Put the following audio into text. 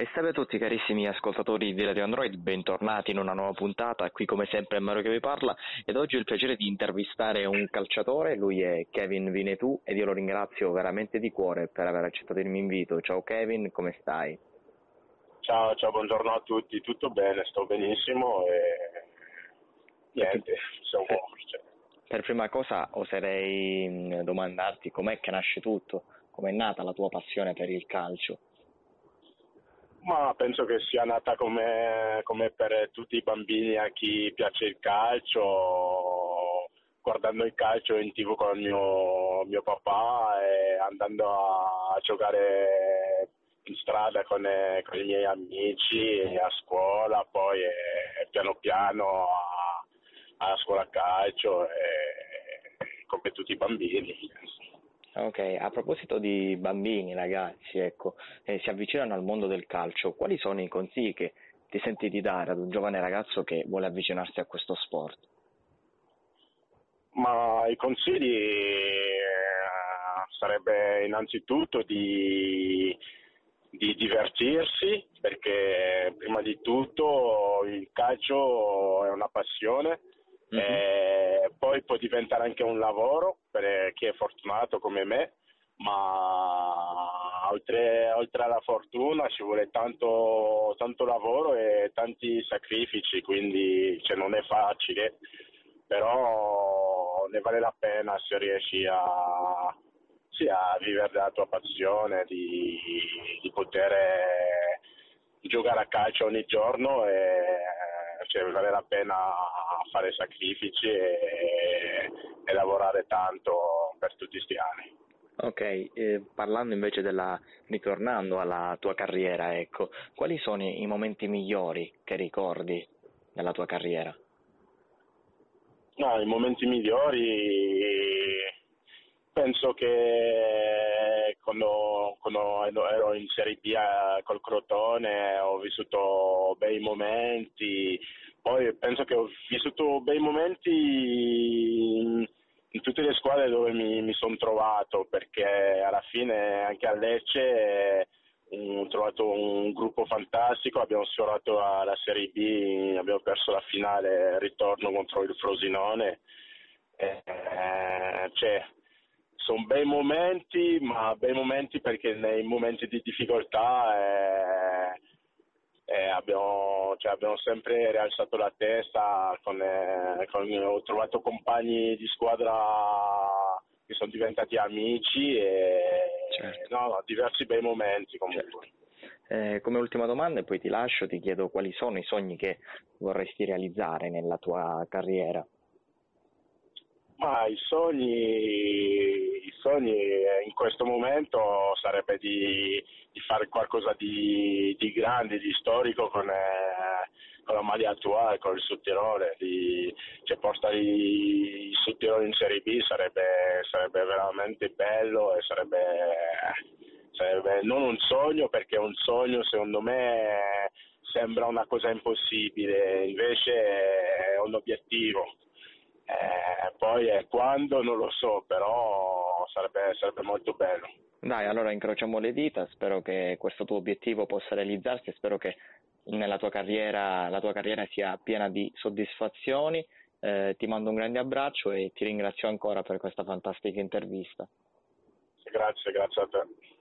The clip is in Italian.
E salve a tutti carissimi ascoltatori di Radio Android, bentornati in una nuova puntata, qui come sempre è Mario che vi parla ed oggi ho il piacere di intervistare un calciatore, lui è Kevin Vinetù ed io lo ringrazio veramente di cuore per aver accettato il mio invito. Ciao Kevin, come stai? Ciao, ciao, buongiorno a tutti, tutto bene, sto benissimo e niente, insomma... Per, per prima cosa oserei mm, domandarti com'è che nasce tutto, com'è nata la tua passione per il calcio? Ma penso che sia nata come, come, per tutti i bambini a chi piace il calcio, guardando il calcio in tv con mio, mio papà e andando a, a giocare in strada con, con, i miei amici, a scuola, poi e, piano piano a, alla scuola calcio, e, come tutti i bambini. Ok, a proposito di bambini, ragazzi, ecco, eh, si avvicinano al mondo del calcio, quali sono i consigli che ti senti di dare ad un giovane ragazzo che vuole avvicinarsi a questo sport? Ma i consigli eh, sarebbe innanzitutto di, di divertirsi, perché prima di tutto il calcio è una passione Mm-hmm. Eh, poi può diventare anche un lavoro per chi è fortunato come me, ma oltre, oltre alla fortuna ci vuole tanto, tanto, lavoro e tanti sacrifici, quindi cioè, non è facile, però ne vale la pena se riesci a, sì, a vivere la tua passione, di, di poter giocare a calcio ogni giorno e cioè, vale la pena fare sacrifici e, e lavorare tanto per tutti questi anni. Ok, eh, parlando invece della, ritornando alla tua carriera, ecco, quali sono i momenti migliori che ricordi della tua carriera? No, i momenti migliori penso che quando, quando, ero in Serie B eh, col Crotone ho vissuto bei momenti, poi penso che ho vissuto bei momenti in, in tutte le squadre dove mi, mi sono trovato, perché alla fine anche a Lecce ho trovato un gruppo fantastico, abbiamo sfiorato la Serie B, abbiamo perso la finale ritorno contro il Frosinone. Eh, cioè, sono bei momenti, ma bei momenti perché nei momenti di difficoltà eh, eh, abbiamo, cioè, abbiamo, sempre rialzato la testa, con, eh, con, ho trovato compagni di squadra che sono diventati amici e certo. no, diversi bei momenti comunque. Certo. Eh, come ultima domanda, e poi ti lascio, ti chiedo quali sono i sogni che vorresti realizzare nella tua carriera. Ma i sogni, i sogni in questo momento sarebbe di, di fare qualcosa di, di, grande, di storico con, eh, con, la maglia attuale, con il Sudtirole, di, cioè portare il Sudtirole in Serie B sarebbe, sarebbe veramente bello e sarebbe, sarebbe non un sogno perché un sogno secondo me sembra una cosa impossibile, invece è un obiettivo eh, poi è quando non lo so, però sarebbe, sarebbe molto bello. Dai, allora incrociamo le dita, spero che questo tuo obiettivo possa realizzarsi e spero che nella tua carriera, la tua carriera sia piena di soddisfazioni. Eh, ti mando un grande abbraccio e ti ringrazio ancora per questa fantastica intervista. Grazie, grazie a te.